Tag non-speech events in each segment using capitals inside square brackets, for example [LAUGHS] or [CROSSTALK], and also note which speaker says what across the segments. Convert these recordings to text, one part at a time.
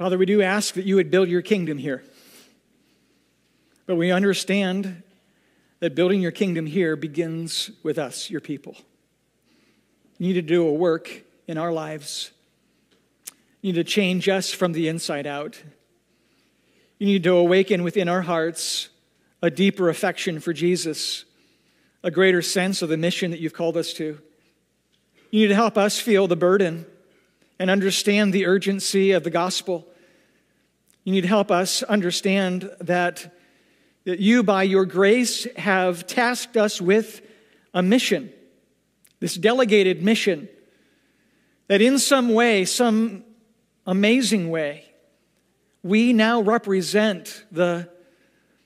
Speaker 1: Father, we do ask that you would build your kingdom here. But we understand that building your kingdom here begins with us, your people. You need to do a work in our lives. You need to change us from the inside out. You need to awaken within our hearts a deeper affection for Jesus, a greater sense of the mission that you've called us to. You need to help us feel the burden and understand the urgency of the gospel. You need to help us understand that, that you, by your grace, have tasked us with a mission, this delegated mission, that in some way, some amazing way, we now represent the,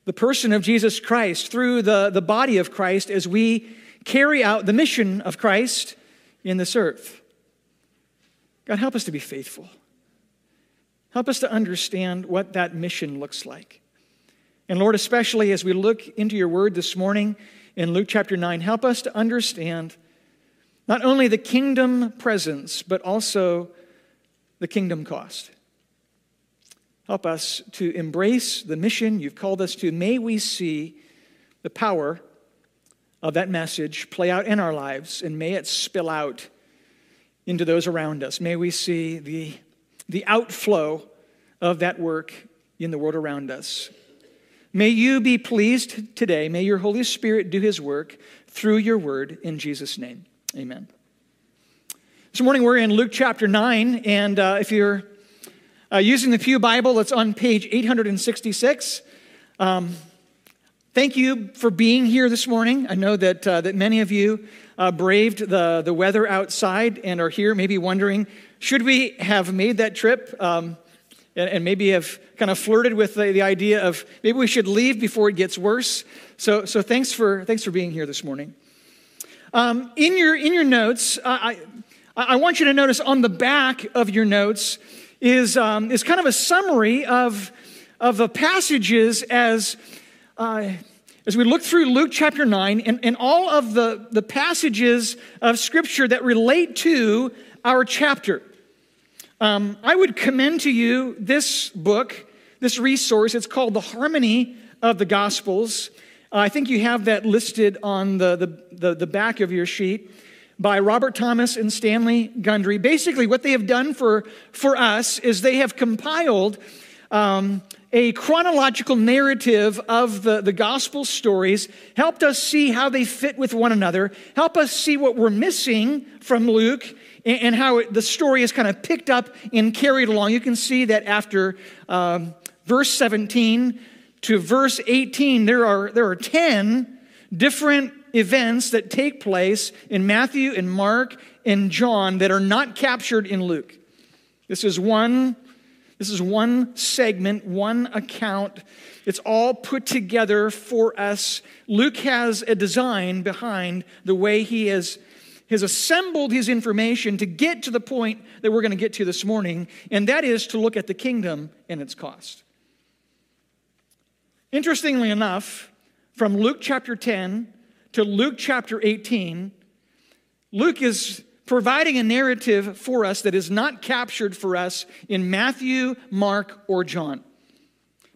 Speaker 1: the person of Jesus Christ through the, the body of Christ as we carry out the mission of Christ in this earth. God, help us to be faithful. Help us to understand what that mission looks like. And Lord, especially as we look into your word this morning in Luke chapter 9, help us to understand not only the kingdom presence, but also the kingdom cost. Help us to embrace the mission you've called us to. May we see the power of that message play out in our lives, and may it spill out into those around us. May we see the, the outflow of that work in the world around us. May you be pleased today. May your Holy Spirit do his work through your word in Jesus' name. Amen. This morning we're in Luke chapter 9, and uh, if you're uh, using the Pew Bible, it's on page 866. Um, thank you for being here this morning. I know that, uh, that many of you uh, braved the, the weather outside and are here, maybe wondering should we have made that trip um, and, and, maybe have kind of flirted with the, the idea of maybe we should leave before it gets worse. So, so thanks, for, thanks for being here this morning. Um, in, your, in your notes, I, I want you to notice on the back of your notes is, um, is kind of a summary of, of the passages as. Uh, as we look through Luke chapter 9 and, and all of the, the passages of Scripture that relate to our chapter, um, I would commend to you this book, this resource. It's called The Harmony of the Gospels. Uh, I think you have that listed on the, the, the, the back of your sheet by Robert Thomas and Stanley Gundry. Basically, what they have done for, for us is they have compiled um, a chronological narrative of the, the gospel stories, helped us see how they fit with one another, help us see what we're missing from Luke, and, and how it, the story is kind of picked up and carried along. You can see that after um, verse 17 to verse 18, there are, there are 10 different events that take place in Matthew and Mark and John that are not captured in Luke. This is one this is one segment, one account. It's all put together for us. Luke has a design behind the way he has, has assembled his information to get to the point that we're going to get to this morning, and that is to look at the kingdom and its cost. Interestingly enough, from Luke chapter 10 to Luke chapter 18, Luke is providing a narrative for us that is not captured for us in Matthew, Mark, or John.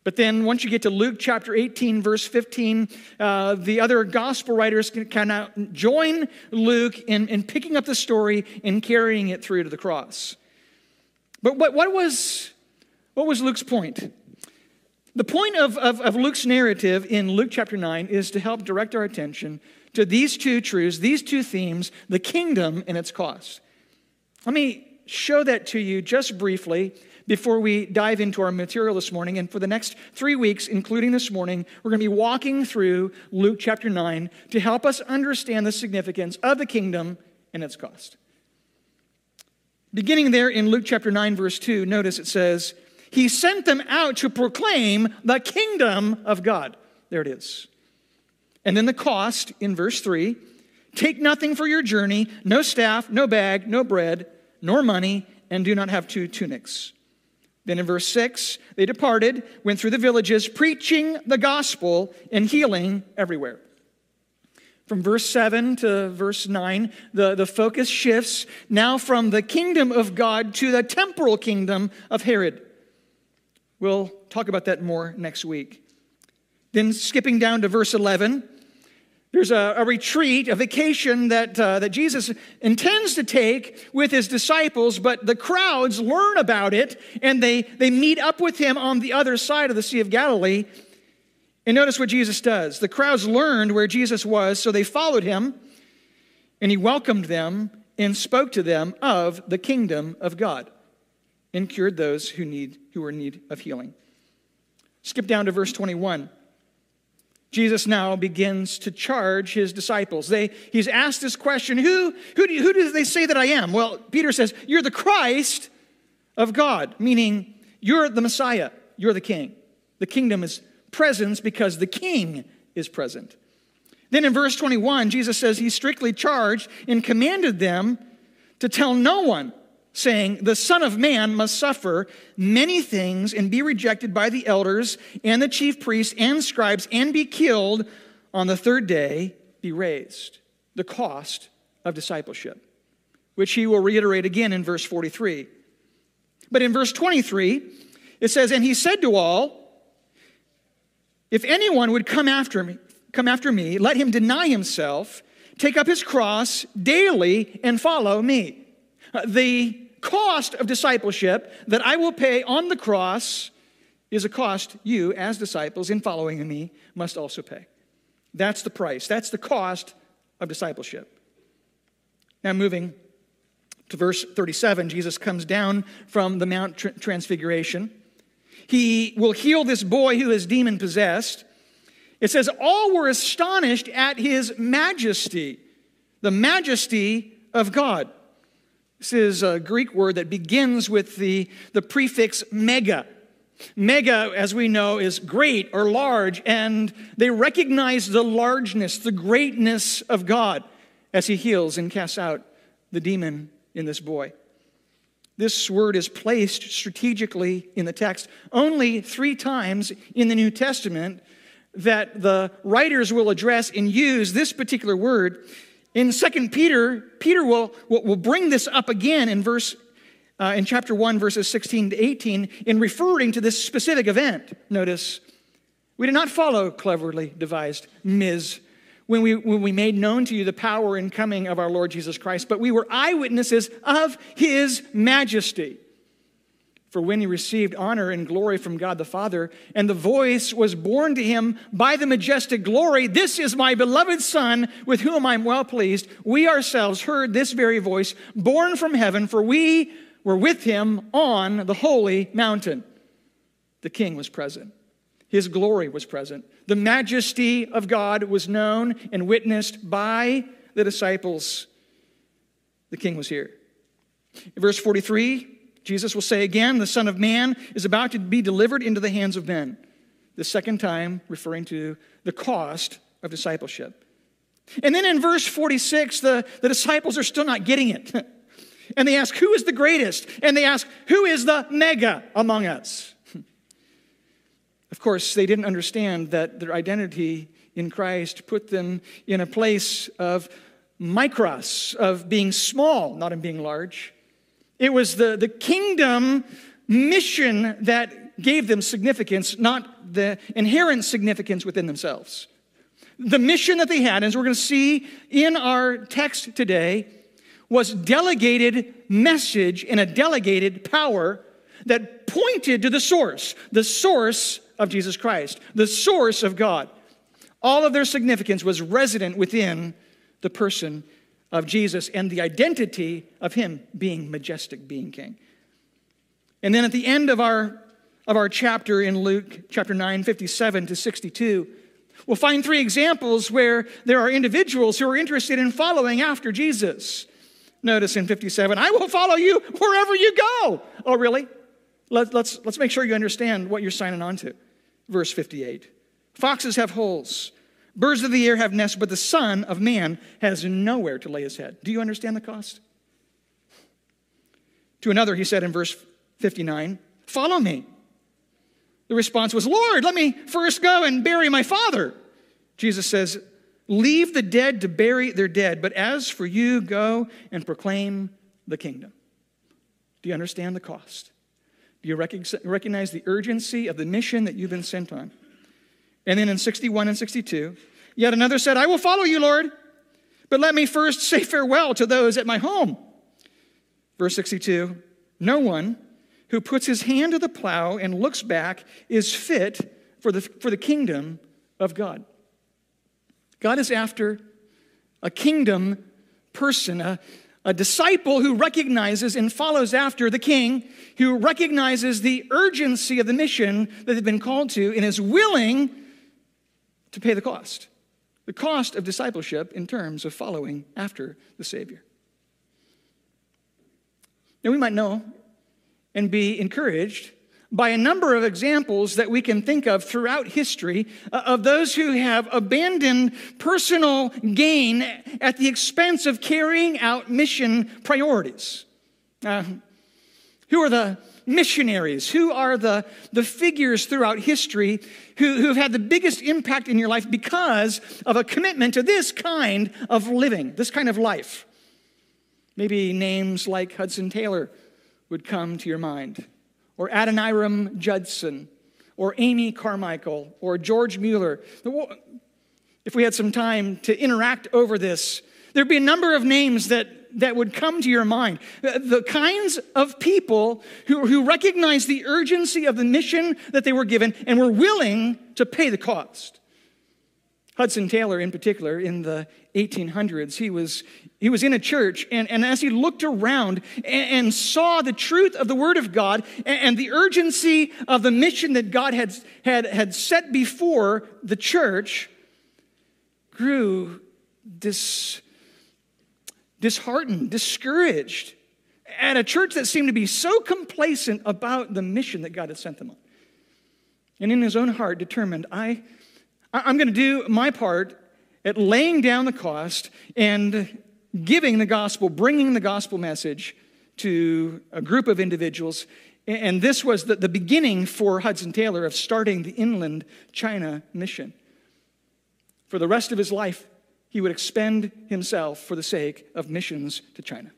Speaker 1: But then once you get to Luke chapter 18, verse 15, uh, the other gospel writers can kind of join Luke in, in picking up the story and carrying it through to the cross. But what, what, was, what was Luke's point? The point of, of, of Luke's narrative in Luke chapter 9 is to help direct our attention to these two truths, these two themes, the kingdom and its cost. Let me show that to you just briefly before we dive into our material this morning. And for the next three weeks, including this morning, we're going to be walking through Luke chapter 9 to help us understand the significance of the kingdom and its cost. Beginning there in Luke chapter 9, verse 2, notice it says, He sent them out to proclaim the kingdom of God. There it is. And then the cost in verse 3 take nothing for your journey, no staff, no bag, no bread, nor money, and do not have two tunics. Then in verse 6, they departed, went through the villages, preaching the gospel and healing everywhere. From verse 7 to verse 9, the, the focus shifts now from the kingdom of God to the temporal kingdom of Herod. We'll talk about that more next week. Then, skipping down to verse 11, there's a, a retreat, a vacation that, uh, that Jesus intends to take with his disciples, but the crowds learn about it and they, they meet up with him on the other side of the Sea of Galilee. And notice what Jesus does. The crowds learned where Jesus was, so they followed him, and he welcomed them and spoke to them of the kingdom of God and cured those who, need, who were in need of healing. Skip down to verse 21. Jesus now begins to charge his disciples. They, he's asked this question who, who, do, who do they say that I am? Well, Peter says, You're the Christ of God, meaning you're the Messiah, you're the king. The kingdom is presence because the king is present. Then in verse 21, Jesus says he strictly charged and commanded them to tell no one saying, The Son of Man must suffer many things and be rejected by the elders and the chief priests and scribes and be killed on the third day, be raised. The cost of discipleship, which he will reiterate again in verse 43. But in verse 23, it says, And he said to all, If anyone would come after me, come after me, let him deny himself, take up his cross daily, and follow me. Uh, the cost of discipleship that I will pay on the cross is a cost you, as disciples, in following me, must also pay. That's the price. That's the cost of discipleship. Now, moving to verse 37, Jesus comes down from the Mount Transfiguration. He will heal this boy who is demon possessed. It says, All were astonished at his majesty, the majesty of God. This is a Greek word that begins with the, the prefix mega. Mega, as we know, is great or large, and they recognize the largeness, the greatness of God as he heals and casts out the demon in this boy. This word is placed strategically in the text only three times in the New Testament that the writers will address and use this particular word in 2 Peter, Peter will, will bring this up again in verse uh, in chapter 1, verses 16 to 18, in referring to this specific event. Notice, we did not follow cleverly devised Ms. When we, when we made known to you the power and coming of our Lord Jesus Christ, but we were eyewitnesses of his majesty. For when he received honor and glory from God the Father, and the voice was borne to him by the majestic glory, This is my beloved Son, with whom I'm well pleased, we ourselves heard this very voice born from heaven, for we were with him on the holy mountain. The king was present, his glory was present. The majesty of God was known and witnessed by the disciples. The king was here. In verse 43, Jesus will say again, the Son of Man is about to be delivered into the hands of men. The second time, referring to the cost of discipleship. And then in verse 46, the, the disciples are still not getting it. [LAUGHS] and they ask, Who is the greatest? And they ask, Who is the mega among us? [LAUGHS] of course, they didn't understand that their identity in Christ put them in a place of micros, of being small, not in being large. It was the, the kingdom mission that gave them significance, not the inherent significance within themselves. The mission that they had, as we're going to see in our text today, was delegated message and a delegated power that pointed to the source, the source of Jesus Christ, the source of God. All of their significance was resident within the person of Jesus and the identity of him being majestic, being king. And then at the end of our, of our chapter in Luke, chapter 9, 57 to 62, we'll find three examples where there are individuals who are interested in following after Jesus. Notice in 57, I will follow you wherever you go. Oh, really? Let, let's, let's make sure you understand what you're signing on to. Verse 58 Foxes have holes Birds of the air have nests, but the Son of Man has nowhere to lay his head. Do you understand the cost? To another, he said in verse 59, Follow me. The response was, Lord, let me first go and bury my father. Jesus says, Leave the dead to bury their dead, but as for you, go and proclaim the kingdom. Do you understand the cost? Do you recognize the urgency of the mission that you've been sent on? And then in 61 and 62, yet another said, I will follow you, Lord, but let me first say farewell to those at my home. Verse 62 No one who puts his hand to the plow and looks back is fit for the, for the kingdom of God. God is after a kingdom person, a, a disciple who recognizes and follows after the king, who recognizes the urgency of the mission that they've been called to and is willing to pay the cost. The cost of discipleship in terms of following after the Savior. Now, we might know and be encouraged by a number of examples that we can think of throughout history uh, of those who have abandoned personal gain at the expense of carrying out mission priorities. Uh, who are the missionaries? Who are the, the figures throughout history who, who have had the biggest impact in your life because of a commitment to this kind of living, this kind of life? Maybe names like Hudson Taylor would come to your mind or Adoniram Judson, or Amy Carmichael, or George Mueller. If we had some time to interact over this, there'd be a number of names that, that would come to your mind. The kinds of people who, who recognize the urgency of the mission that they were given and were willing to pay the cost. Hudson Taylor, in particular, in the 1800s, he was, he was in a church, and, and as he looked around and, and saw the truth of the Word of God and, and, the urgency of the mission that God had, had, had set before the church, grew dis, disheartened, discouraged at a church that seemed to be so complacent about the mission that God had sent them on. And in his own heart, determined, I I'm going to do my part at laying down the cost and giving the gospel, bringing the gospel message to a group of individuals. And this was the, the beginning for Hudson Taylor of starting the inland China mission. For the rest of his life, he would expend himself for the sake of missions to China.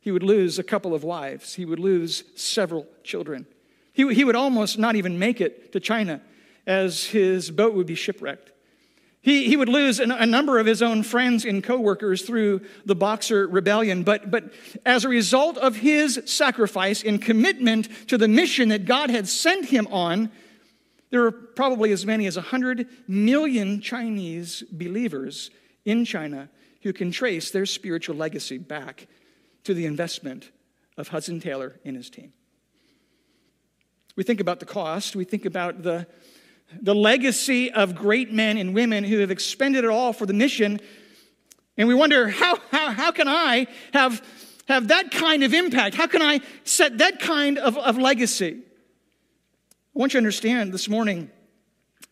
Speaker 1: He would lose a couple of wives, he would lose several children. He, he would almost not even make it to China as his boat would be shipwrecked. He, he would lose a number of his own friends and coworkers through the Boxer Rebellion, but, but as a result of his sacrifice and commitment to the mission that God had sent him on, there were probably as many as 100 million Chinese believers in China who can trace their spiritual legacy back to the investment of Hudson Taylor and his team. We think about the cost, we think about the the legacy of great men and women who have expended it all for the mission. And we wonder, how, how, how can I have, have that kind of impact? How can I set that kind of, of legacy? I want you to understand this morning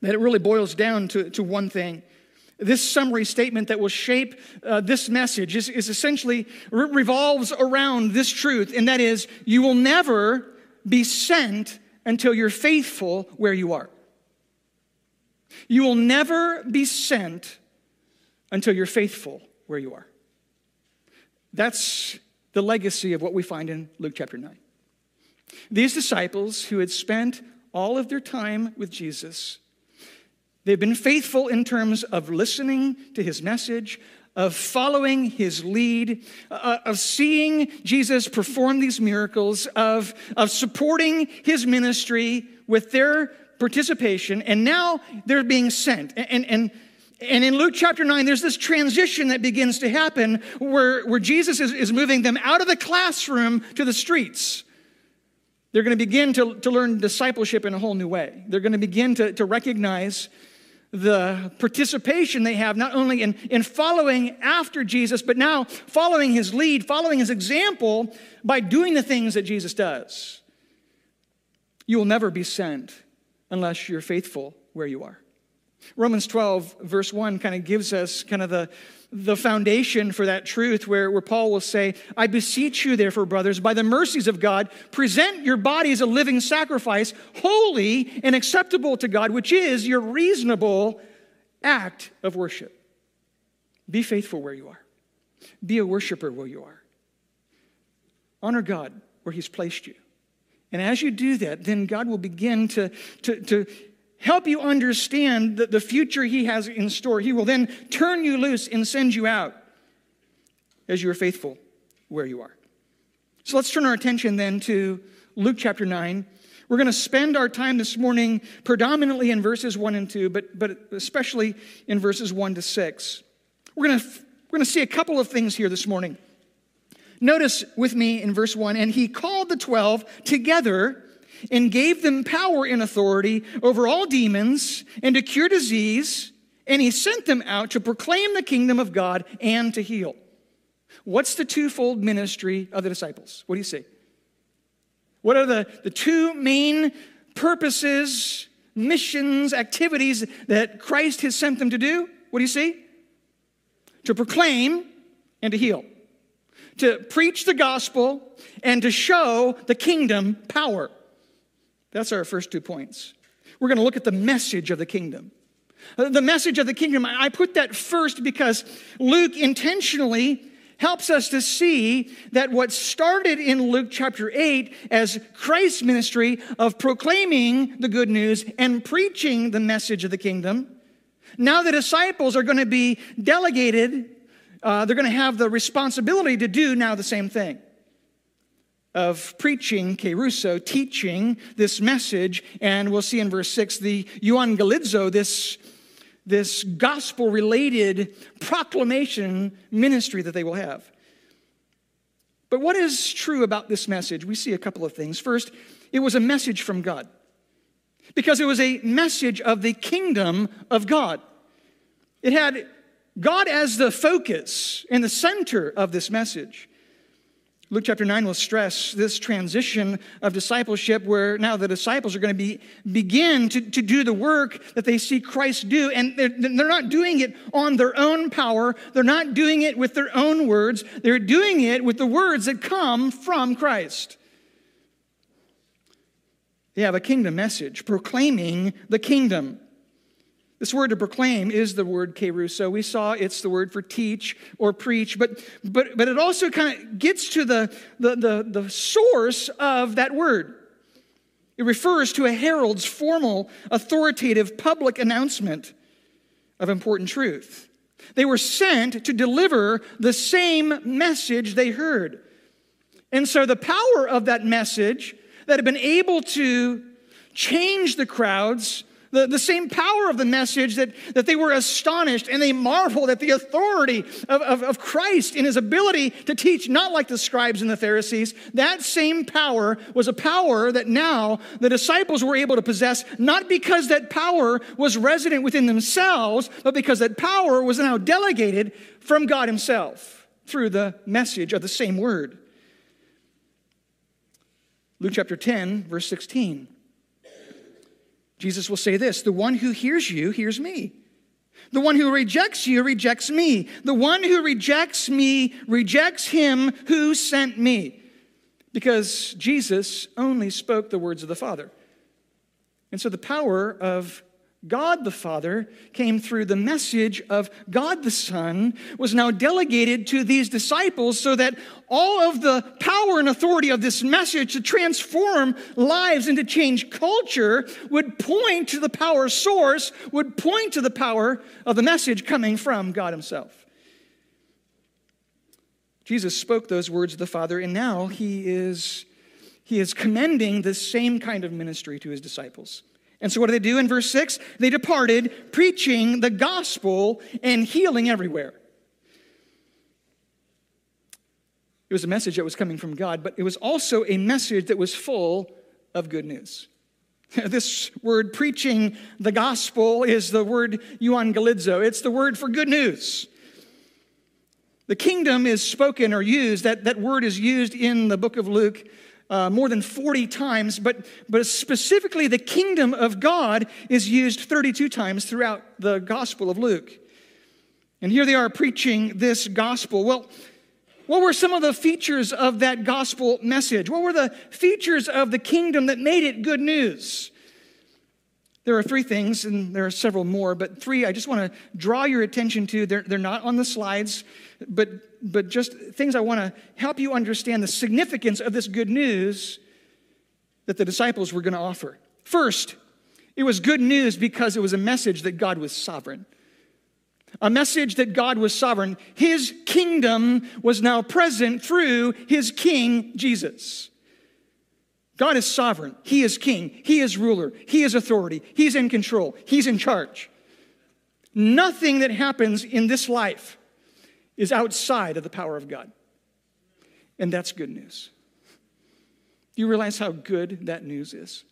Speaker 1: that it really boils down to, to one thing. This summary statement that will shape uh, this message is, is essentially re- revolves around this truth, and that is you will never be sent until you're faithful where you are. You will never be sent until you're faithful where you are. That's the legacy of what we find in Luke chapter 9. These disciples who had spent all of their time with Jesus, they've been faithful in terms of listening to his message, of following his lead, uh, of seeing Jesus perform these miracles, of, of supporting his ministry with their participation, and now they're being sent. And, and, and in Luke chapter 9, there's this transition that begins to happen where, where Jesus is, is moving them out of the classroom to the streets. They're going to begin to, to learn discipleship in a whole new way. They're going to begin to, to recognize the participation they have not only in, in following after Jesus, but now following his lead, following his example by doing the things that Jesus does. You will never be sent unless you're faithful where you are. Romans 12, verse 1, kind of gives us kind of the, the foundation for that truth where, where Paul will say, I beseech you, therefore, brothers, by the mercies of God, present your body as a living sacrifice, holy and acceptable to God, which is your reasonable act of worship. Be faithful where you are, be a worshiper where you are. Honor God where He's placed you And as you do that, then God will begin to, to, to help you understand the, the future He has in store. He will then turn you loose and send you out as you are faithful where you are. So let's turn our attention then to Luke chapter 9. We're going to spend our time this morning predominantly in verses 1 and 2, but, but especially in verses 1 to 6. We're going, to, we're going to see a couple of things here this morning. Notice with me in verse 1 and he called the 12 together and gave them power and authority over all demons and to cure disease, and he sent them out to proclaim the kingdom of God and to heal. What's the twofold ministry of the disciples? What do you see? What are the, the two main purposes, missions, activities that Christ has sent them to do? What do you see? To proclaim and to heal, to preach the gospel and to show the kingdom power. That's our first two points. We're going to look at the message of the kingdom. The message of the kingdom, I put that first because Luke intentionally helps us to see that what started in Luke chapter 8 as Christ's ministry of proclaiming the good news and preaching the message of the kingdom, now the disciples are going to be delegated, uh, they're going to have the responsibility to do now the same thing of preaching, kerusso, teaching this message, and we'll see in verse 6 the euangelizo, this this gospel related proclamation ministry that they will have. But what is true about this message? We see a couple of things. First, it was a message from God, because it was a message of the kingdom of God. It had God as the focus and the center of this message. Luke chapter 9 will stress this transition of discipleship where now the disciples are going to be, begin to, to do the work that they see Christ do. And they're, they're not doing it on their own power. They're not doing it with their own words. They're doing it with the words that come from Christ. They have a kingdom message proclaiming the kingdom. This word to proclaim is the word kerusso. We saw it's the word for teach or preach, but, but, but it also kind of gets to the, the, the, the source of that word. It refers to a herald's formal, authoritative, public announcement of important truth. They were sent to deliver the same message they heard. And so the power of that message that had been able to change the crowds the, the same power of the message that, that they were astonished and they marveled at the authority of, of, of Christ in his ability to teach, not like the scribes and the Pharisees. That same power was a power that now the disciples were able to possess, not because that power was resident within themselves, but because that power was now delegated from God Himself through the message of the same word. Luke chapter 10, verse 16. Jesus will say this The one who hears you hears me. The one who rejects you rejects me. The one who rejects me rejects him who sent me. Because Jesus only spoke the words of the Father. And so the power of God the Father came through the message of God the Son, was now delegated to these disciples so that all of the power and authority of this message to transform lives and to change culture would point to the power source, would point to the power of the message coming from God Himself. Jesus spoke those words of the Father, and now He is, he is commending the same kind of ministry to His disciples. And so, what do they do in verse 6? They departed, preaching the gospel and healing everywhere. It was a message that was coming from God, but it was also a message that was full of good news. [LAUGHS] This word preaching the gospel is the word euangelizo. It's the word for good news. The kingdom is spoken or used, that, that word is used in the book of Luke uh, more than 40 times, but, but specifically the kingdom of God is used 32 times throughout the Gospel of Luke. And here they are preaching this gospel. Well, what were some of the features of that gospel message? What were the features of the kingdom that made it good news? There are three things, and there are several more, but three I just want to draw your attention to. They're, they're not on the slides, but, but just things I want to help you understand the significance of this good news that the disciples were going to offer. First, it was good news because it was a message that God was sovereign. A message that God was sovereign. His kingdom was now present through his king, Jesus. God is sovereign. He is king. He is ruler. He is authority. He's in control. He's in charge. Nothing that happens in this life is outside of the power of God. And that's good news. You realize how good that news is?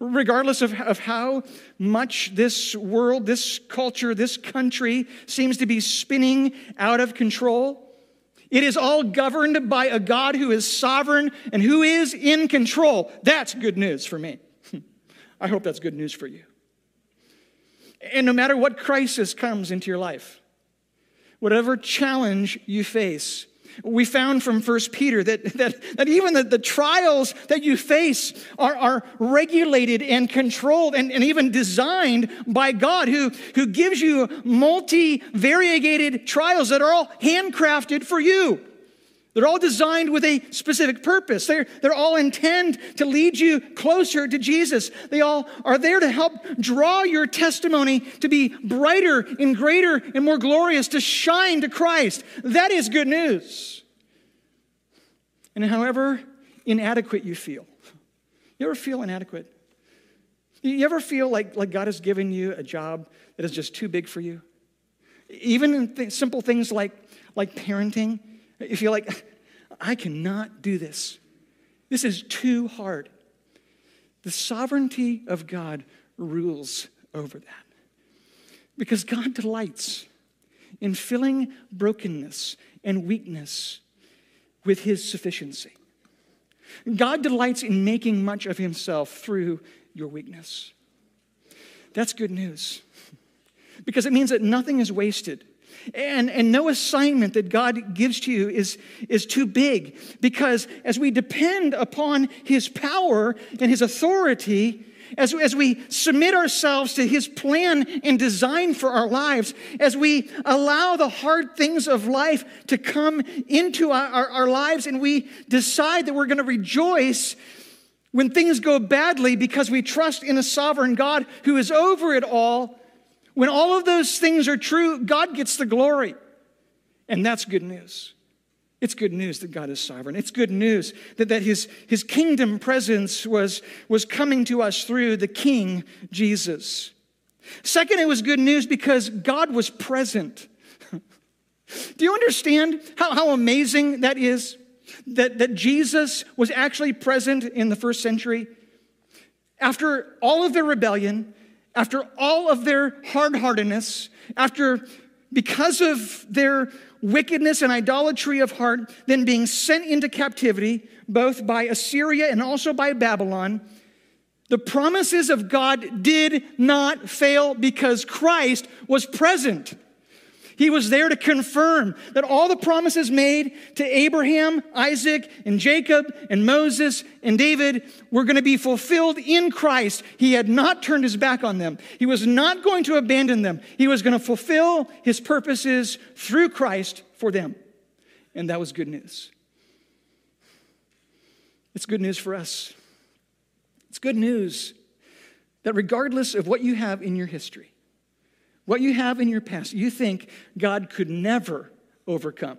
Speaker 1: Regardless of, of how much this world, this culture, this country seems to be spinning out of control, it is all governed by a God who is sovereign and who is in control. That's good news for me. [LAUGHS] I hope that's good news for you. And no matter what crisis comes into your life, whatever challenge you face, we found from 1 Peter that, that, that even the, the trials that you face are, are regulated and controlled and, and even designed by God, who, who gives you multi variegated trials that are all handcrafted for you. They're all designed with a specific purpose. They're, they're all intend to lead you closer to Jesus. They all are there to help draw your testimony to be brighter and greater and more glorious, to shine to Christ. That is good news. And however inadequate you feel, you ever feel inadequate? You ever feel like, like God has given you a job that is just too big for you? Even in th- simple things like, like parenting, you feel like, I cannot do this. This is too hard. The sovereignty of God rules over that. Because God delights in filling brokenness and weakness with His sufficiency. God delights in making much of Himself through your weakness. That's good news [LAUGHS] because it means that nothing is wasted. And, and no assignment that God gives to you is, is too big because as we depend upon His power and His authority, as, as we submit ourselves to His plan and design for our lives, as we allow the hard things of life to come into our, our, our lives, and we decide that we're going to rejoice when things go badly because we trust in a sovereign God who is over it all, when all of those things are true, God gets the glory. And that's good news. It's good news that God is sovereign. It's good news that, that his, his kingdom presence was, was coming to us through the King Jesus. Second, it was good news because God was present. [LAUGHS] Do you understand how, how amazing that is? That, that Jesus was actually present in the first century. After all of their rebellion, after all of their hard heartedness, after because of their wickedness and idolatry of heart, then being sent into captivity, both by Assyria and also by Babylon, the promises of God did not fail because Christ was present. He was there to confirm that all the promises made to Abraham, Isaac, and Jacob, and Moses, and David were going to be fulfilled in Christ. He had not turned his back on them. He was not going to abandon them. He was going to fulfill his purposes through Christ for them. And that was good news. It's good news for us. It's good news that regardless of what you have in your history, what you have in your past, you think God could never overcome.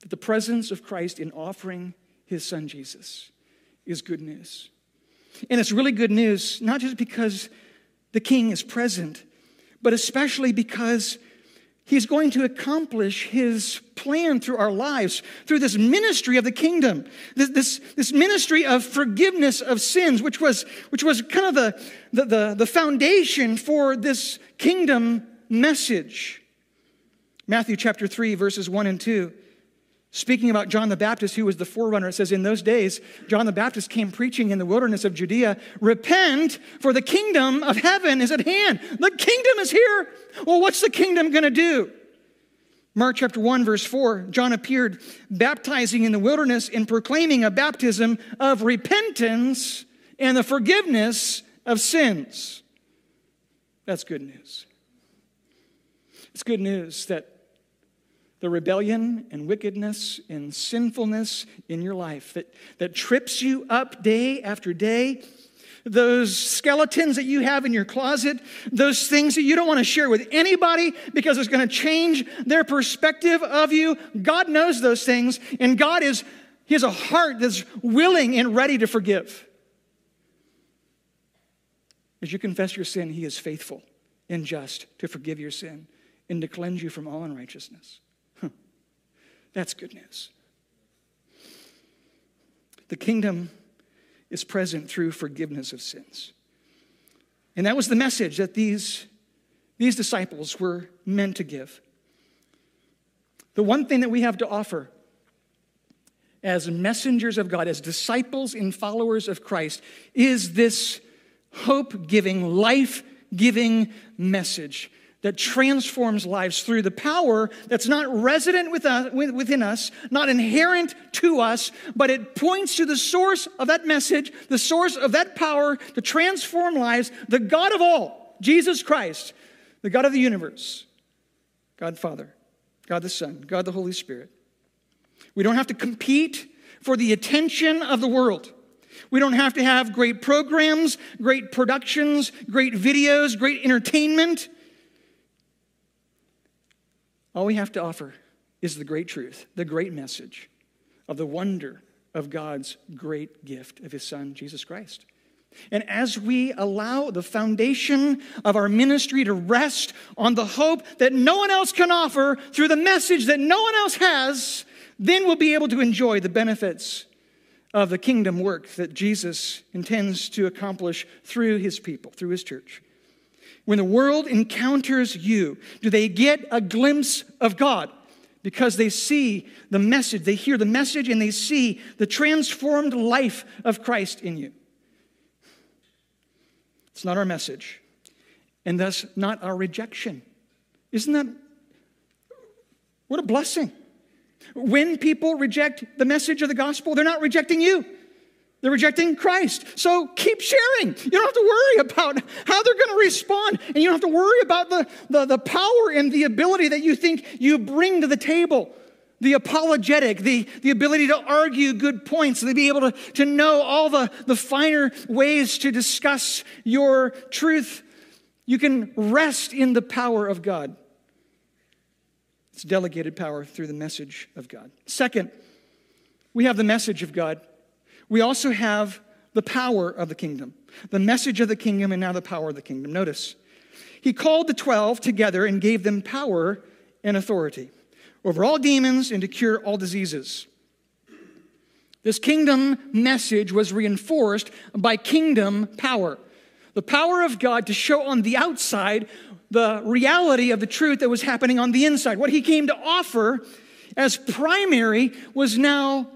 Speaker 1: That the presence of Christ in offering his son Jesus is good news. And it's really good news, not just because the king is present, but especially because He's going to accomplish his plan through our lives, through this ministry of the kingdom, this, this, this, ministry of forgiveness of sins, which was, which was kind of the, the, the, the foundation for this kingdom message. Matthew chapter 3, verses 1 and 2. Speaking about John the Baptist, who was the forerunner, it says, In those days, John the Baptist came preaching in the wilderness of Judea, Repent, for the kingdom of heaven is at hand. The kingdom is here. Well, what's the kingdom going to do? Mark chapter 1, verse 4 John appeared baptizing in the wilderness and proclaiming a baptism of repentance and the forgiveness of sins. That's good news. It's good news that the rebellion and wickedness and sinfulness in your life that, that trips you up day after day, those skeletons that you have in your closet, those things that you don't want to share with anybody because it's going to change their perspective of you. God knows those things, and God is, He has a heart that's willing and ready to forgive. As you confess your sin, He is faithful and just to forgive your sin and to cleanse you from all unrighteousness. That's good news. The kingdom is present through forgiveness of sins. And that was the message that these, these disciples were meant to give. The one thing that we have to offer as messengers of God, as disciples and followers of Christ, is this hope giving, life giving message that transforms lives through the power that's not resident uh, within us, not inherent to us, but it points to the source of that message, the source of that power to transform lives, the God of all, Jesus Christ, the God of the universe, God Father, God the Son, God the Holy Spirit. We don't have to compete for the attention of the world. We don't have to have great programs, great productions, great videos, great entertainment. All we have to offer is the great truth, the great message of the wonder of God's great gift of His Son, Jesus Christ. And as we allow the foundation of our ministry to rest on the hope that no one else can offer through the message that no one else has, then we'll be able to enjoy the benefits of the kingdom work that Jesus intends to accomplish through his people, through his church. When the world encounters you, do they get a glimpse of God? Because they see the message, they hear the message, and they see the transformed life of Christ in you. It's not our message, and thus not our rejection. Isn't that what a blessing? When people reject the message of the gospel, they're not rejecting you. They're rejecting Christ. So keep sharing. You don't have to worry about how they're going to respond. And you don't have to worry about the, the, the power and the ability that you think you bring to the table the apologetic, the, the ability to argue good points, to be able to, to know all the, the finer ways to discuss your truth. You can rest in the power of God. It's delegated power through the message of God. Second, we have the message of God we also have the power of the kingdom, the message of the kingdom, and now the power of the kingdom. Notice, he called the 12 together and gave them power and authority over all demons and to cure all diseases. This kingdom message was reinforced by kingdom power. The power of God to show on the outside the reality of the truth that was happening on the inside. What he came to offer as primary was now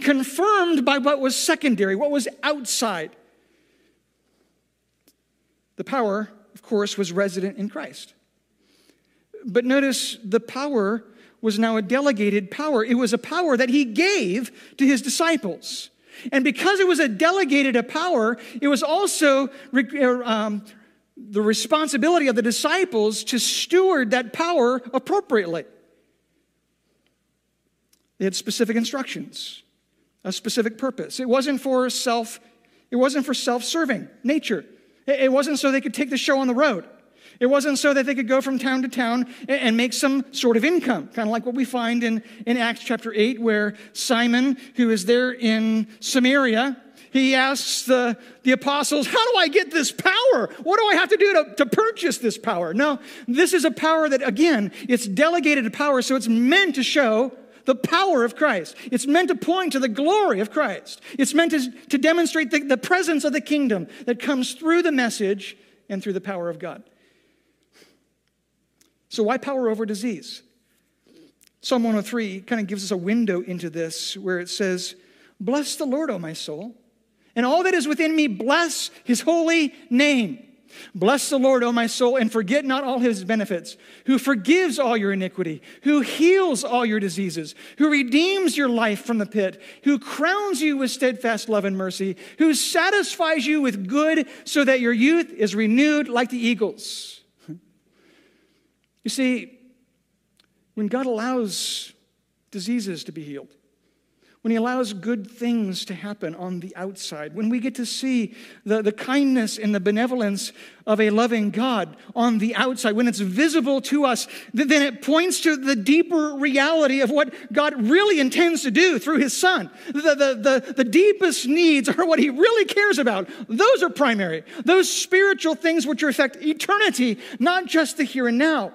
Speaker 1: confirmed by what was secondary, what was outside. The power, of course, was resident in Christ. But notice the power was now a delegated power. It was a power that he gave to his disciples. And because it was a delegated a power, it was also uh, um, the responsibility of the disciples to steward that power appropriately. They had specific instructions a specific purpose. It wasn't for self, it wasn't for self-serving nature. It wasn't so they could take the show on the road. It wasn't so that they could go from town to town and make some sort of income, kind of like what we find in, in Acts chapter 8, where Simon, who is there in Samaria, he asks the, the apostles, How do I get this power? What do I have to do to, to purchase this power? No, this is a power that, again, it's delegated power, so it's meant to show the power of Christ. It's meant to point to the glory of Christ. It's meant to, to demonstrate the, the presence of the kingdom that comes through the message and through the power of God. So, why power over disease? Psalm 103 kind of gives us a window into this where it says, Bless the Lord, O my soul, and all that is within me, bless his holy name. Bless the Lord, O my soul, and forget not all his benefits, who forgives all your iniquity, who heals all your diseases, who redeems your life from the pit, who crowns you with steadfast love and mercy, who satisfies you with good so that your youth is renewed like the eagles. You see, when God allows diseases to be healed, when He allows good things to happen on the outside, when we get to see the, the kindness and the benevolence of a loving God on the outside, when it's visible to us, then it points to the deeper reality of what God really intends to do through His Son. The, the, the, the deepest needs are what He really cares about. Those are primary. Those spiritual things which affect eternity, not just the here and now.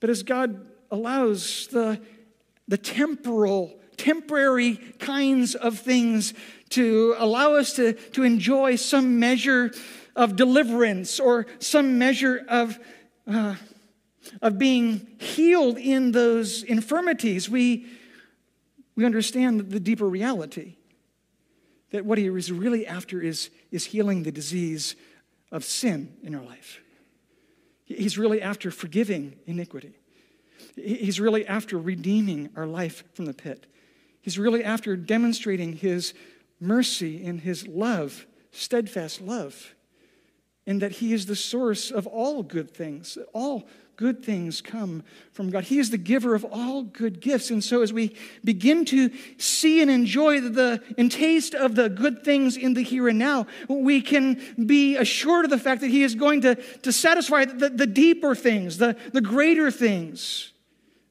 Speaker 1: But as God allows the, the temporal temporary kinds of things to allow us to, to enjoy some measure of deliverance or some measure of, uh, of being healed in those infirmities, we, we understand the deeper reality that what he is really after is, is healing the disease of sin in our life. He's really after forgiving iniquity. He's really after redeeming our life from the pit. He's really after demonstrating his mercy and his love, steadfast love, and that he is the source of all good things. All good things come from God. He is the giver of all good gifts. And so, as we begin to see and enjoy the and taste of the good things in the here and now, we can be assured of the fact that He is going to, to satisfy the, the deeper things, the, the greater things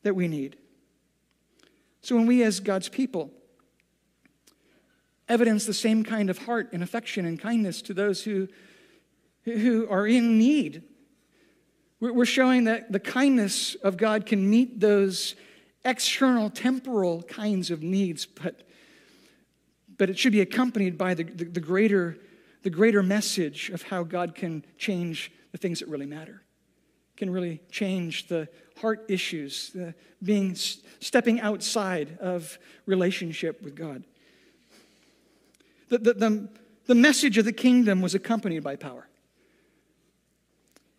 Speaker 1: that we need. So when we, as God's people, evidence the same kind of heart and affection and kindness to those who, who are in need, we're showing that the kindness of God can meet those external, temporal kinds of needs, but, but it should be accompanied by the, the, the, greater, the greater message of how God can change the things that really matter, can really change the heart issues, the being stepping outside of relationship with God. The, the, the, the message of the kingdom was accompanied by power.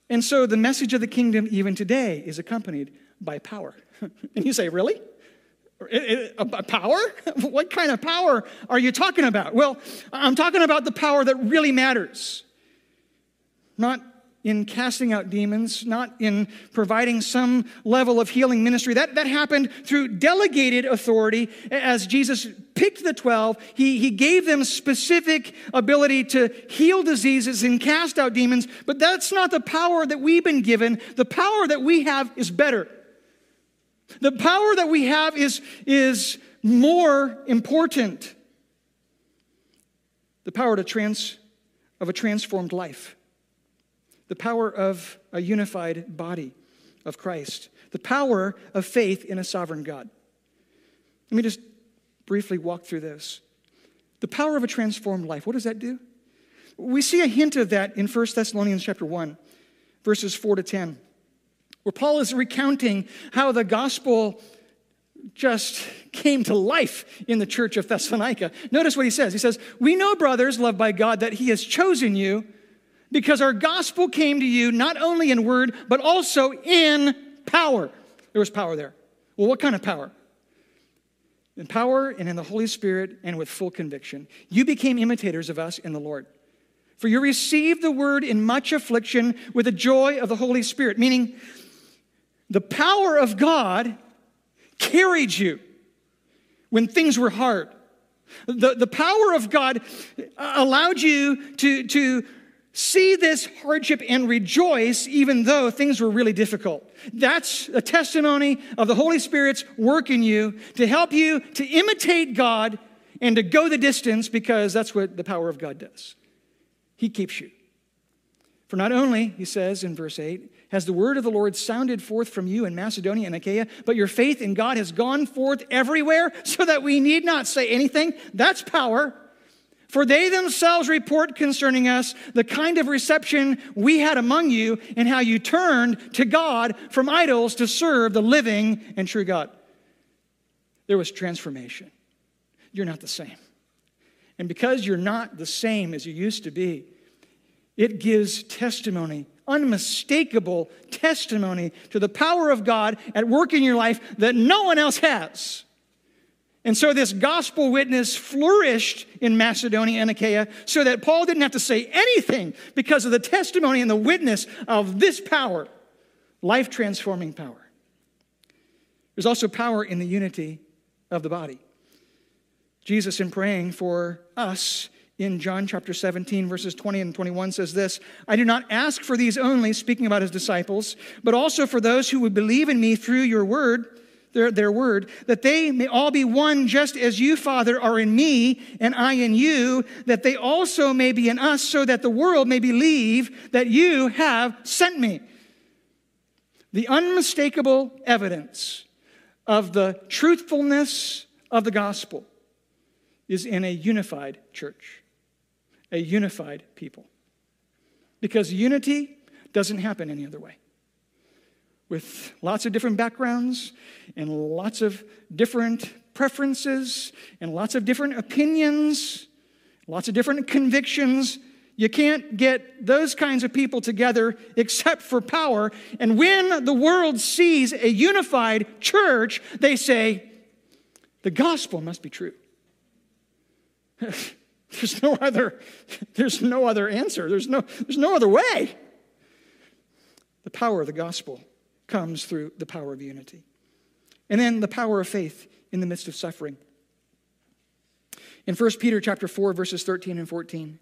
Speaker 1: And so the message of the kingdom, even today, is accompanied by power. [LAUGHS] and you say, Really? Eh, eh, a power? [LAUGHS] What kind of power are you talking about? Well, I'm talking about the power that really matters. Not in casting out demons, not in providing some level of healing ministry. That, that happened through delegated authority. As Jesus picked the 12, he, he gave them specific ability to heal diseases and cast out demons, but that's not the power that we've been given. The power that we have is better. The power that we have is, is more important. The power to trans, of a transformed life the power of a unified body of Christ, the power of faith in a sovereign God. Let me just briefly walk through this. The power of a transformed life, what does that do? We see a hint of that in 1 Thessalonians chapter 1, verses 4 to 10, where Paul is recounting how the gospel just came to life in the church of Thessalonica. Notice what he says. He says, We know, brothers, loved by God, that he has chosen you because our gospel came to you not only in word, but also in power. There was power there. Well, what kind of power? In power and in the Holy Spirit and with full conviction. You became imitators of us in the Lord. For you received the word in much affliction with the joy of the Holy Spirit, meaning the power of God carried you when things were hard. The, the power of God allowed you to, to see this hardship and rejoice even though things were really difficult. That's a testimony of the Holy Spirit's work in you to help you to imitate God and to go the distance because that's what the power of God does. He keeps you. For not only, he says in verse 8, has the word of the Lord sounded forth from you in Macedonia and Achaia, but your faith in God has gone forth everywhere so that we need not say anything. That's power. For they themselves report concerning us the kind of reception we had among you and how you turned to God from idols to serve the living and true God. There was transformation. You're not the same. And because you're not the same as you used to be, it gives testimony, unmistakable testimony to the power of God at work in your life that no one else has. And so this gospel witness flourished in Macedonia and Achaia so that Paul didn't have to say anything because of the testimony and the witness of this power, life transforming power. There's also power in the unity of the body. Jesus, in praying for us in John chapter 17, verses 20 and 21, says this I do not ask for these only, speaking about his disciples, but also for those who would believe in me through your word, their, their word, that they may all be one, just as you, Father, are in me and I in you, that they also may be in us, so that the world may believe that you have sent me. The unmistakable evidence of the truthfulness of the gospel is in a unified church, a unified people. Because unity doesn't happen any other way. With lots of different backgrounds and lots of different preferences and lots of different opinions, lots of different convictions, you can't get those kinds of people together except for power. And when the world sees a unified church, they say, the gospel must be true. [LAUGHS] there's no other, there's no other answer. There's no, there's no other way. The power of the gospel comes through the power of unity. And then the power of faith in the midst of suffering. In 1 Peter chapter 4, verses 13 and 14,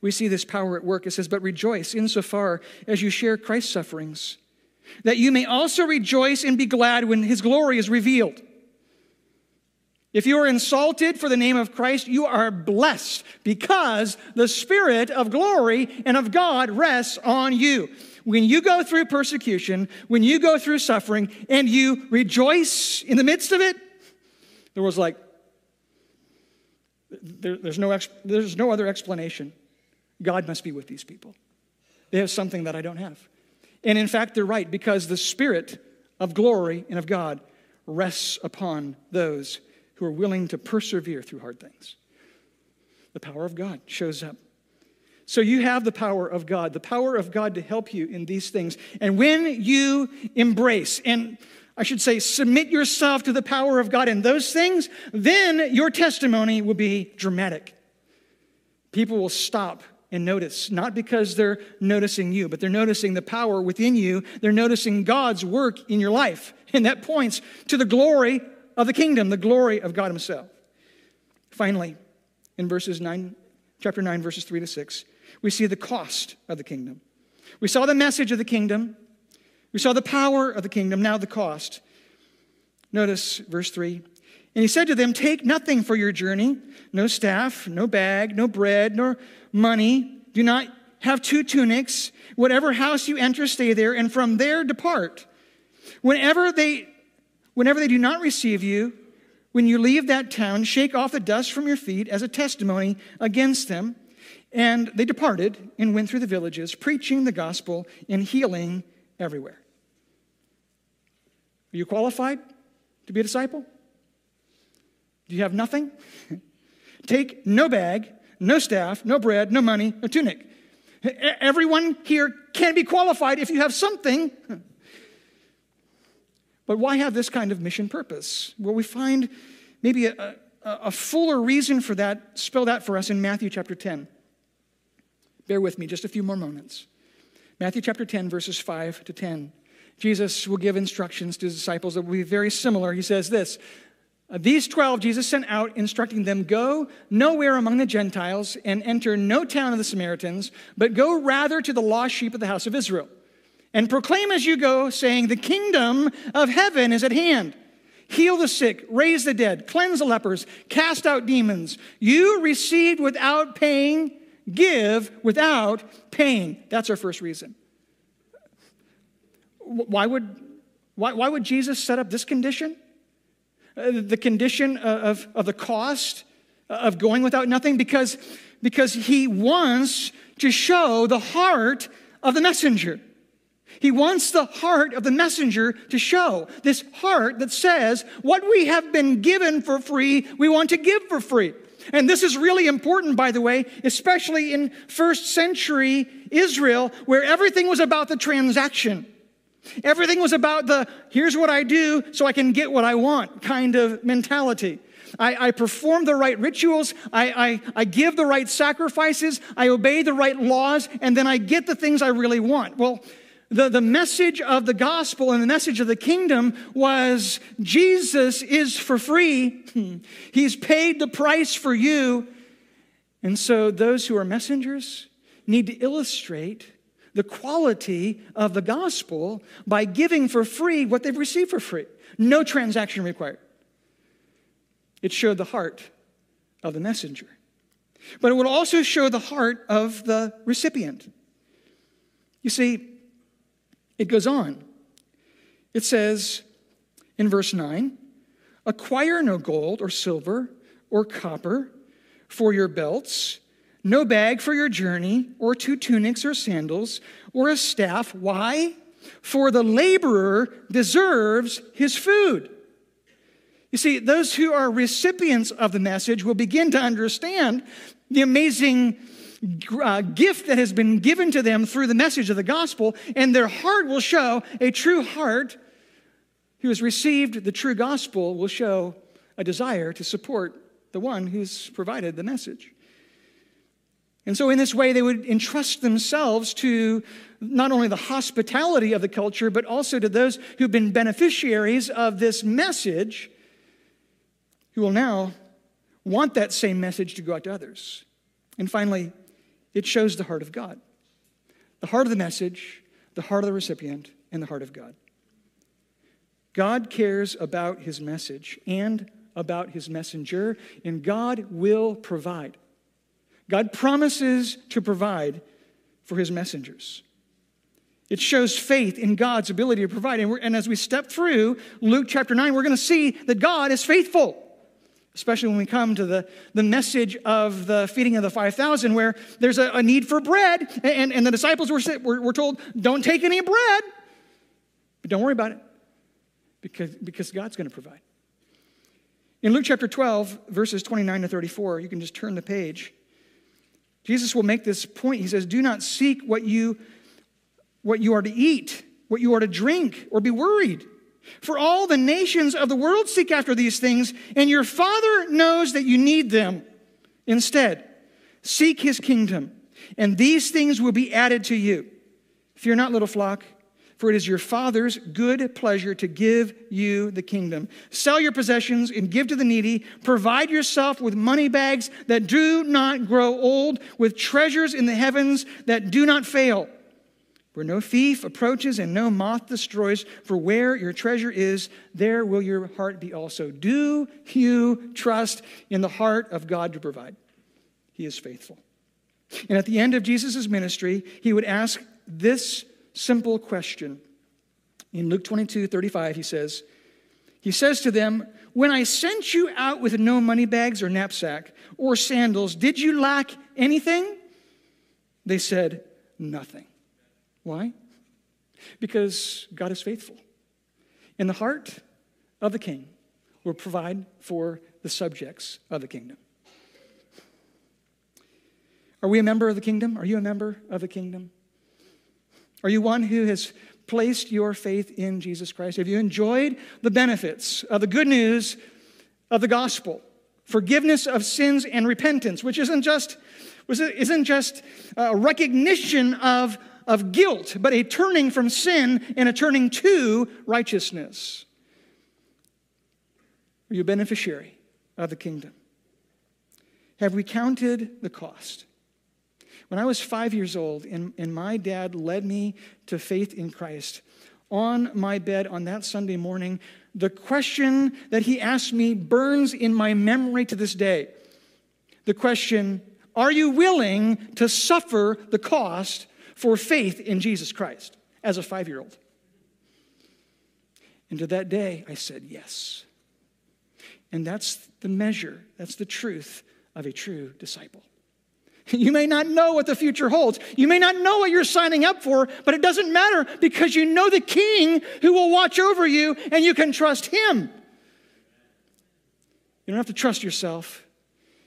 Speaker 1: we see this power at work. It says, But rejoice insofar as you share Christ's sufferings, that you may also rejoice and be glad when his glory is revealed. If you are insulted for the name of Christ, you are blessed because the Spirit of glory and of God rests on you. When you go through persecution, when you go through suffering, and you rejoice in the midst of it, there was like, there, there's, no, there's no other explanation. God must be with these people. They have something that I don't have. And in fact, they're right because the Spirit of glory and of God rests upon those who are willing to persevere through hard things. The power of God shows up. So you have the power of God, the power of God to help you in these things. And when you embrace, and I should say, submit yourself to the power of God in those things, then your testimony will be dramatic. People will stop and notice, not because they're noticing you, but they're noticing the power within you. They're noticing God's work in your life. And that points to the glory of the kingdom, the glory of God Himself. Finally, in verses 9, chapter 9, verses 3 to 6, we see the cost of the kingdom. We saw the message of the kingdom, we saw the power of the kingdom, now the cost. Notice verse 3. And he said to them, Take nothing for your journey no staff, no bag, no bread, nor money. Do not have two tunics. Whatever house you enter, stay there, and from there depart. Whenever they Whenever they do not receive you, when you leave that town, shake off the dust from your feet as a testimony against them. And they departed and went through the villages, preaching the gospel and healing everywhere. Are you qualified to be a disciple? Do you have nothing? [LAUGHS] Take no bag, no staff, no bread, no money, no tunic. Everyone here can be qualified if you have something. [LAUGHS] But why have this kind of mission purpose? Well, we find maybe a, a, a fuller reason for that spelled out for us in Matthew chapter 10. Bear with me just a few more moments. Matthew chapter 10, verses 5 to 10. Jesus will give instructions to his disciples that will be very similar. He says this uh, These 12 Jesus sent out, instructing them, Go nowhere among the Gentiles and enter no town of the Samaritans, but go rather to the lost sheep of the house of Israel. And proclaim as you go, saying, The kingdom of heaven is at hand. Heal the sick, raise the dead, cleanse the lepers, cast out demons. You received without paying, give without paying. That's our first reason. Why would, why, why would Jesus set up this condition? Uh, the condition of, of the cost of going without nothing? Because, because he wants to show the heart of the messenger. He wants the heart of the messenger to show this heart that says, What we have been given for free, we want to give for free. And this is really important, by the way, especially in first century Israel, where everything was about the transaction. Everything was about the here's what I do so I can get what I want kind of mentality. I, I perform the right rituals, I, I, I give the right sacrifices, I obey the right laws, and then I get the things I really want. Well, The, the message of the gospel and the message of the kingdom was Jesus is for free. [LAUGHS] He's paid the price for you. And so those who are messengers need to illustrate the quality of the gospel by giving for free what they've received for free. No transaction required. It showed the heart of the messenger. But it would also show the heart of the recipient. You see, it goes on. It says in verse 9 Acquire no gold or silver or copper for your belts, no bag for your journey, or two tunics or sandals, or a staff. Why? For the laborer deserves his food. You see, those who are recipients of the message will begin to understand the amazing uh, gift that has been given to them through the message of the gospel, and their heart will show a true heart who has received the true gospel will show a desire to support the one who's provided the message. And so, in this way, they would entrust themselves to not only the hospitality of the culture, but also to those who've been beneficiaries of this message, who will now want that same message to go out to others. And finally, it shows the heart of God the heart of the message, the heart of the recipient, and the heart of God. God cares about his message and about his messenger, and God will provide. God promises to provide for his messengers. It shows faith in God's ability to provide. And, and as we step through Luke chapter 9, we're going to see that God is faithful especially when we come to the, the message of the feeding of the 5,000, where there's a, a, need for bread, and, and the disciples were, were, were told, Don't take any bread, but don't worry about it, because, because God's going to provide. In Luke chapter 12, verses 29 to 34, you can just turn the page. Jesus will make this point. He says, Do not seek what you, what you are to eat, what you are to drink, or be worried. For all the nations of the world seek after these things, and your Father knows that you need them. Instead, seek his kingdom, and these things will be added to you. Fear not, little flock, for it is your Father's good pleasure to give you the kingdom. Sell your possessions and give to the needy. Provide yourself with money bags that do not grow old, with treasures in the heavens that do not fail where no thief approaches and no moth destroys, for where your treasure is, there will your heart be also. Do you trust in the heart of God to provide? He is faithful. And at the end of Jesus' ministry, he would ask this simple question. In Luke 22 35, he says, He says to them, When I sent you out with no money bags or knapsack or sandals, did you lack anything? They said, Nothing. Why? Because God is faithful. In the heart of the king will provide for the subjects of the kingdom. Are we a member of the kingdom? Are you a member of the kingdom? Are you one who has placed your faith in Jesus Christ? Have you enjoyed the benefits of the good news of the gospel? Forgiveness of sins and repentance, which isn't just, isn't just a recognition of of guilt, but a turning from sin and a turning to righteousness. Are you a beneficiary of the kingdom? Have we counted the cost? When I was five years old and, and my dad led me to faith in Christ, on my bed on that Sunday morning, the question that he asked me burns in my memory to this day. The question, Are you willing to suffer the cost for faith in Jesus Christ as a five year old. And to that day, I said yes. And that's the measure, that's the truth of a true disciple. You may not know what the future holds. You may not know what you're signing up for, but it doesn't matter because you know the king who will watch over you and you can trust him. You don't have to trust yourself.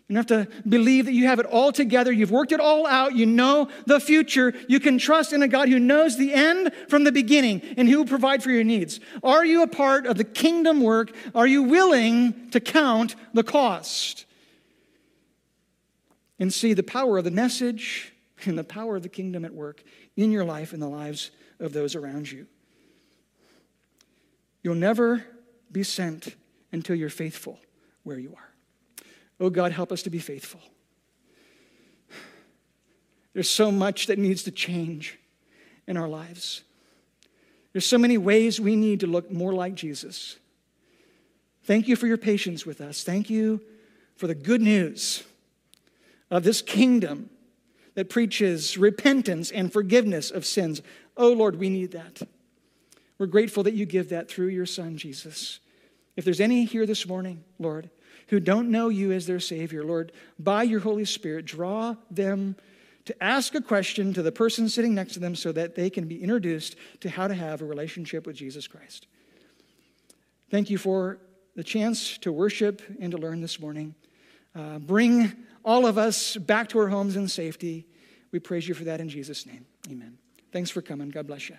Speaker 1: You don't have to believe that you have it all together. You've worked it all out. You know the future. You can trust in a God who knows the end from the beginning and who will provide for your needs. Are you a part of the kingdom work? Are you willing to count the cost? And see the power of the message and the power of the kingdom at work in your life and the lives of those around you. You'll never be sent until you're faithful where you are. Oh God, help us to be faithful. There's so much that needs to change in our lives. There's so many ways we need to look more like Jesus. Thank you for your patience with us. Thank you for the good news of this kingdom that preaches repentance and forgiveness of sins. Oh Lord, we need that. We're grateful that you give that through your Son, Jesus. If there's any here this morning, Lord, who don't know you as their Savior, Lord, by your Holy Spirit, draw them to ask a question to the person sitting next to them so that they can be introduced to how to have a relationship with Jesus Christ. Thank you for the chance to worship and to learn this morning. Uh, bring all of us back to our homes in safety. We praise you for that in Jesus' name. Amen. Thanks for coming. God bless you.